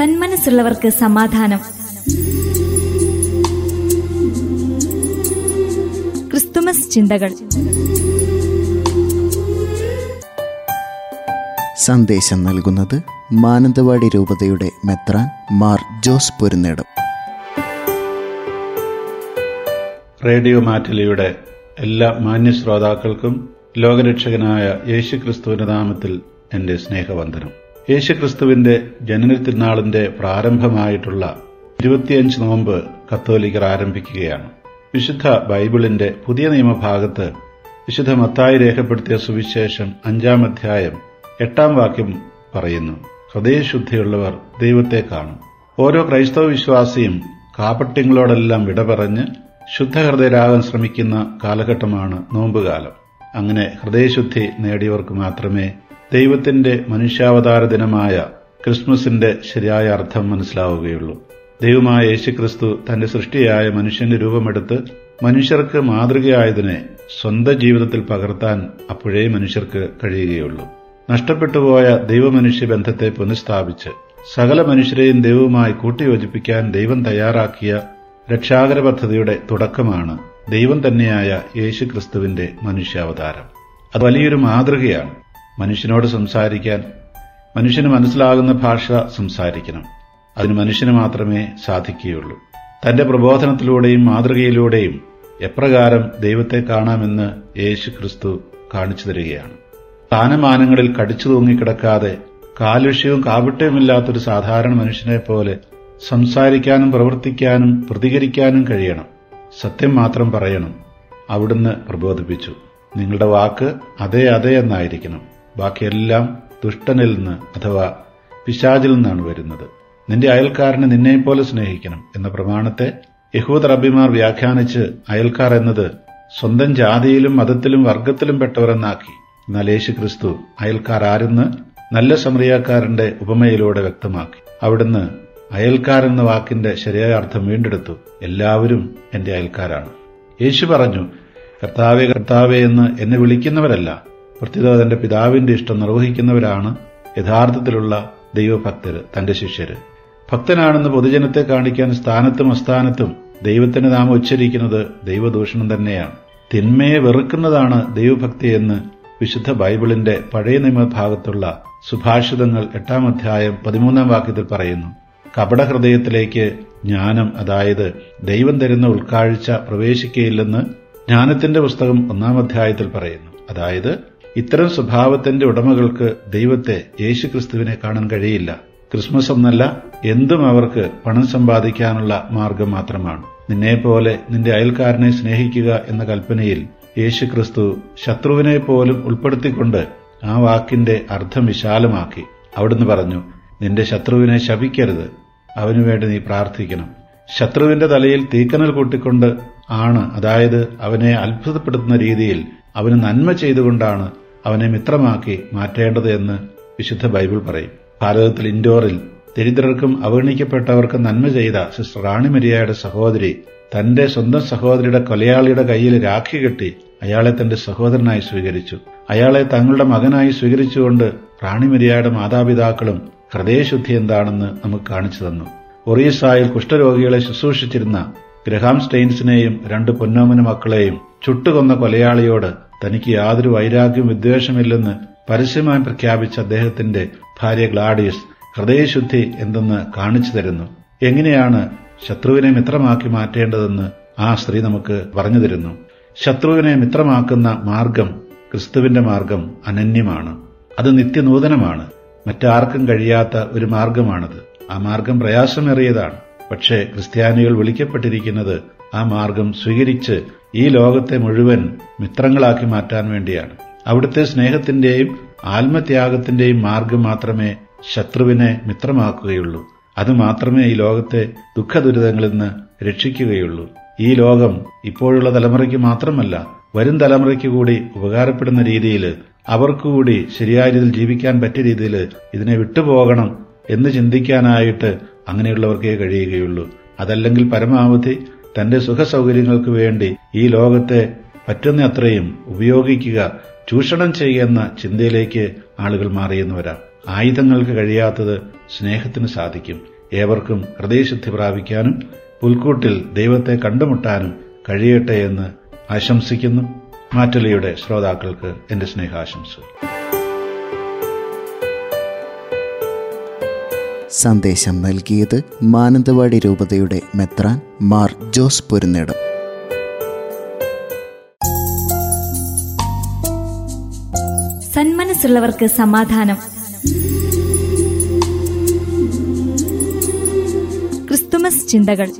സന്മനസ്സുള്ളവർക്ക് സമാധാനം. ക്രിസ്തുമസ് ചിന്തകൾ. സന്ദേശം നൽകുന്നത് മാനന്തവാടി രൂപതയുടെ മെത്രാൻ മാർ ജോസ് പൊരുന്നേടം. റേഡിയോ മാറ്റിലിയുടെ എല്ലാ മാന്യ ശ്രോതാക്കൾക്കും ലോകരക്ഷകനായ യേശുക്രിസ്തുവിന്റെ നാമത്തിൽ എന്റെ സ്നേഹവന്ദനം. യേശുക്രിസ്തുവിന്റെ ജനന തിരുനാളിന്റെ പ്രാരംഭമായിട്ടുള്ള ഇരുപത്തിയഞ്ച് നോമ്പ് കത്തോലിക്കർ ആരംഭിക്കുകയാണ്. വിശുദ്ധ ബൈബിളിന്റെ പുതിയ നിയമഭാഗത്ത് വിശുദ്ധ മത്തായി രേഖപ്പെടുത്തിയ സുവിശേഷം അഞ്ചാം അധ്യായം എട്ടാം വാക്യം പറയുന്നു. ഹൃദയശുദ്ധിയുള്ളവർ ദൈവത്തെ കാണും. ഓരോ ക്രൈസ്തവ വിശ്വാസിയും കാപട്യങ്ങളോടെല്ലാം വിട പറഞ്ഞ് ശുദ്ധഹൃദയരാകാൻ ശ്രമിക്കുന്ന കാലഘട്ടമാണ് നോമ്പുകാലം. അങ്ങനെ ഹൃദയശുദ്ധി നേടിയവർക്ക് മാത്രമേ ദൈവത്തിന്റെ മനുഷ്യാവതാര ദിനമായ ക്രിസ്മസിന്റെ ശരിയായ അർത്ഥം മനസ്സിലാവുകയുള്ളൂ. ദൈവമായ യേശുക്രിസ്തു തന്റെ സൃഷ്ടിയായ മനുഷ്യന്റെ രൂപമെടുത്ത് മനുഷ്യർക്ക് മാതൃകയായതിനെ സ്വന്തം ജീവിതത്തിൽ പകർത്താൻ അപ്പോഴേ മനുഷ്യർക്ക് കഴിയുകയുള്ളൂ. നഷ്ടപ്പെട്ടുപോയ ദൈവമനുഷ്യ ബന്ധത്തെ പുനഃസ്ഥാപിച്ച് സകല മനുഷ്യരെയും ദൈവവുമായി കൂട്ടിയോജിപ്പിക്കാൻ ദൈവം തയ്യാറാക്കിയ രക്ഷാകര പദ്ധതിയുടെ തുടക്കമാണ് ദൈവം തന്നെയായ യേശുക്രിസ്തുവിന്റെ മനുഷ്യാവതാരം. അത് വലിയൊരു മാതൃകയാണ്. മനുഷ്യനോട് സംസാരിക്കാൻ മനുഷ്യന് മനസ്സിലാകുന്ന ഭാഷ സംസാരിക്കണം. അതിന് മനുഷ്യന് മാത്രമേ സാധിക്കുകയുള്ളൂ. തന്റെ പ്രബോധനത്തിലൂടെയും മാതൃകയിലൂടെയും എപ്രകാരം ദൈവത്തെ കാണാമെന്ന് യേശു ക്രിസ്തു കാണിച്ചു തരികയാണ്. സ്ഥാനമാനങ്ങളിൽ കടിച്ചു തൂങ്ങിക്കിടക്കാതെ കാലുഷ്യവും കാവിട്ടയുമില്ലാത്തൊരു സാധാരണ മനുഷ്യനെ പോലെ സംസാരിക്കാനും പ്രവർത്തിക്കാനും പ്രതികരിക്കാനും കഴിയണം. സത്യം മാത്രം പറയണം. അവിടുന്ന് പ്രബോധിപ്പിച്ചു. നിങ്ങളുടെ വാക്ക് അതേ അതേ എന്നായിരിക്കണം. ബാക്കിയെല്ലാം ദുഷ്ടനിൽ നിന്ന് അഥവാ പിശാചിൽ നിന്നാണ് വരുന്നത്. നിന്റെ അയൽക്കാരനെ നിന്നെപ്പോലെ സ്നേഹിക്കണം എന്ന പ്രമാണത്തെ യഹൂദ് റബിമാർ വ്യാഖ്യാനിച്ച് അയൽക്കാർ എന്നത് സ്വന്തം ജാതിയിലും മതത്തിലും വർഗത്തിലും പെട്ടവരെന്നാക്കി. എന്നാൽ യേശു ക്രിസ്തു അയൽക്കാർ ആരെന്ന് നല്ല സമറിയാക്കാരന്റെ ഉപമയിലൂടെ വ്യക്തമാക്കി. അവിടുന്ന് അയൽക്കാരെന്ന വാക്കിന്റെ ശരിയായ അർത്ഥം വീണ്ടെടുത്തു. എല്ലാവരും എന്റെ അയൽക്കാരാണ്. യേശു പറഞ്ഞു കർത്താവെ കർത്താവെ എന്ന് എന്നെ വിളിക്കുന്നവരല്ല. പ്രത്യുത തന്റെ പിതാവിന്റെ ഇഷ്ടം നിർവഹിക്കുന്നവരാണ് യഥാർത്ഥത്തിലുള്ള ദൈവഭക്തർ തന്റെ ശിഷ്യര് ഭക്തനാണെന്ന് പൊതുജനത്തെ കാണിക്കാൻ സ്ഥാനത്തും അസ്ഥാനത്തും ദൈവത്തിന്റെ നാമം ഉച്ചരിക്കുന്നത് ദൈവദൂഷണം തന്നെയാണ്. തിന്മയെ വെറുക്കുന്നതാണ് ദൈവഭക്തി എന്ന് വിശുദ്ധ ബൈബിളിന്റെ പഴയ നിയമഭാഗത്തുള്ള സുഭാഷിതങ്ങൾ എട്ടാം അധ്യായം പതിമൂന്നാം വാക്യത്തിൽ പറയുന്നു. കപടഹൃദയത്തിലേക്ക് ജ്ഞാനം അതായത് ദൈവം തരുന്ന ഉൾക്കാഴ്ച പ്രവേശിക്കയില്ലെന്ന് ജ്ഞാനത്തിന്റെ പുസ്തകം ഒന്നാം അധ്യായത്തിൽ പറയുന്നു. അതായത് ഇത്തരം സ്വഭാവത്തിന്റെ ഉടമകൾക്ക് ദൈവത്തെ യേശുക്രിസ്തുവിനെ കാണാൻ കഴിയില്ല. ക്രിസ്മസ് എന്നല്ല എന്തും അവർക്ക് പണം സമ്പാദിക്കാനുള്ള മാർഗം മാത്രമാണ്. നിന്നെപ്പോലെ നിന്റെ അയൽക്കാരനെ സ്നേഹിക്കുക എന്ന കൽപ്പനയിൽ യേശുക്രിസ്തു ശത്രുവിനെ പോലും ഉൾപ്പെടുത്തിക്കൊണ്ട് ആ വാക്കിന്റെ അർത്ഥം വിശാലമാക്കി. അവിടുന്ന് പറഞ്ഞു നിന്റെ ശത്രുവിനെ ശപിക്കരുത്. അവനുവേണ്ടി നീ പ്രാർത്ഥിക്കണം. ശത്രുവിന്റെ തലയിൽ തീക്കനൽ കൂട്ടിക്കൊണ്ട് ആണ്. അതായത് അവനെ അത്ഭുതപ്പെടുത്തുന്ന രീതിയിൽ അവന് നന്മ ചെയ്തുകൊണ്ടാണ് അവനെ മിത്രമാക്കി മാറ്റേണ്ടത് എന്ന് വിശുദ്ധ ബൈബിൾ പറയും. ഭാരതത്തിൽ ഇൻഡോറിൽ ദരിദ്രർക്കും അവഗണിക്കപ്പെട്ടവർക്കും നന്മ ചെയ്ത സിസ്റ്റർ റാണിമരിയയുടെ സഹോദരി തന്റെ സ്വന്തം സഹോദരിയുടെ കൊലയാളിയുടെ കയ്യിൽ രാഖി കെട്ടി അയാളെ തന്റെ സഹോദരനായി സ്വീകരിച്ചു. അയാളെ തങ്ങളുടെ മകനായി സ്വീകരിച്ചുകൊണ്ട് റാണിമരിയയുടെ മാതാപിതാക്കളും ഹൃദയശുദ്ധി എന്താണെന്ന് നമുക്ക് കാണിച്ചു തന്നു. ഒറീസായിൽ കുഷ്ഠരോഗികളെ ശുശ്രൂഷിച്ചിരുന്ന ഗ്രഹാം സ്റ്റെയിൻസിനെയും രണ്ട് പൊന്നോമന മക്കളെയും ചുട്ടുകൊന്ന കൊലയാളിയോട് തനിക്ക് യാതൊരു വൈരാഗ്യവും വിദ്വേഷമില്ലെന്ന് പരസ്യമായി പ്രഖ്യാപിച്ച അദ്ദേഹത്തിന്റെ ഭാര്യ ഗ്ലാഡിയസ് ഹൃദയശുദ്ധി എന്തെന്ന് കാണിച്ചു തരുന്നു. എങ്ങനെയാണ് ശത്രുവിനെ മിത്രമാക്കി മാറ്റേണ്ടതെന്ന് ആ സ്ത്രീ നമുക്ക് പറഞ്ഞു തരുന്നു. ശത്രുവിനെ മിത്രമാക്കുന്ന മാർഗം ക്രിസ്തുവിന്റെ മാർഗം അനന്യമാണ്. അത് നിത്യനൂതനമാണ്. മറ്റാർക്കും കഴിയാത്ത ഒരു മാർഗമാണത്. ആ മാർഗം പ്രയാസമേറിയതാണ്. പക്ഷേ ക്രിസ്ത്യാനികൾ വിളിക്കപ്പെട്ടിരിക്കുന്നത് ആ മാർഗം സ്വീകരിച്ച് ഈ ലോകത്തെ മുഴുവൻ മിത്രങ്ങളാക്കി മാറ്റാൻ വേണ്ടിയാണ്. അവിടുത്തെ സ്നേഹത്തിന്റെയും ആത്മത്യാഗത്തിന്റെയും മാർഗം മാത്രമേ ശത്രുവിനെ മിത്രമാക്കുകയുള്ളൂ. അത് മാത്രമേ ഈ ലോകത്തെ ദുഃഖദുരിതങ്ങളിൽ നിന്ന് രക്ഷിക്കുകയുള്ളൂ. ഈ ലോകം ഇപ്പോഴുള്ള തലമുറയ്ക്ക് മാത്രമല്ല വരും തലമുറയ്ക്ക് കൂടി ഉപകാരപ്പെടുന്ന രീതിയിൽ അവർക്കുകൂടി ശരിയായ രീതിയിൽ ജീവിക്കാൻ പറ്റിയ രീതിയിൽ ഇതിനെ വിട്ടുപോകണം എന്ന് ചിന്തിക്കാനായിട്ട് അങ്ങനെയുള്ളവർക്കേ കഴിയുകയുള്ളൂ. അതല്ലെങ്കിൽ പരമാവധി തന്റെ സുഖസൗകര്യങ്ങൾക്ക് വേണ്ടി ഈ ലോകത്തെ പറ്റുന്ന അത്രയും ഉപയോഗിക്കുക ചൂഷണം ചെയ്യുന്ന ചിന്തയിലേക്ക് ആളുകൾ മാറിയെന്ന് വരാം ആയുധങ്ങൾക്ക് കഴിയാത്തത് സ്നേഹത്തിന് സാധിക്കും. ഏവർക്കും ഹൃദയശുദ്ധി പ്രാപിക്കാനും പുൽക്കൂട്ടിൽ ദൈവത്തെ കണ്ടുമുട്ടാനും കഴിയട്ടെ എന്ന് ആശംസിക്കുന്നു. മാറ്റലിയുടെ ശ്രോതാക്കൾക്ക് എന്റെ സ്നേഹാശംസകൾ. സന്ദേശം നൽകിയത് മാനന്തവാടി രൂപതയുടെ മെത്രാൻ മാർ ജോസ് പൊരുന്നേടം. സന്മനസ്സുള്ളവർക്ക് സമാധാനം. ക്രിസ്തുമസ് ചിന്തകൾ.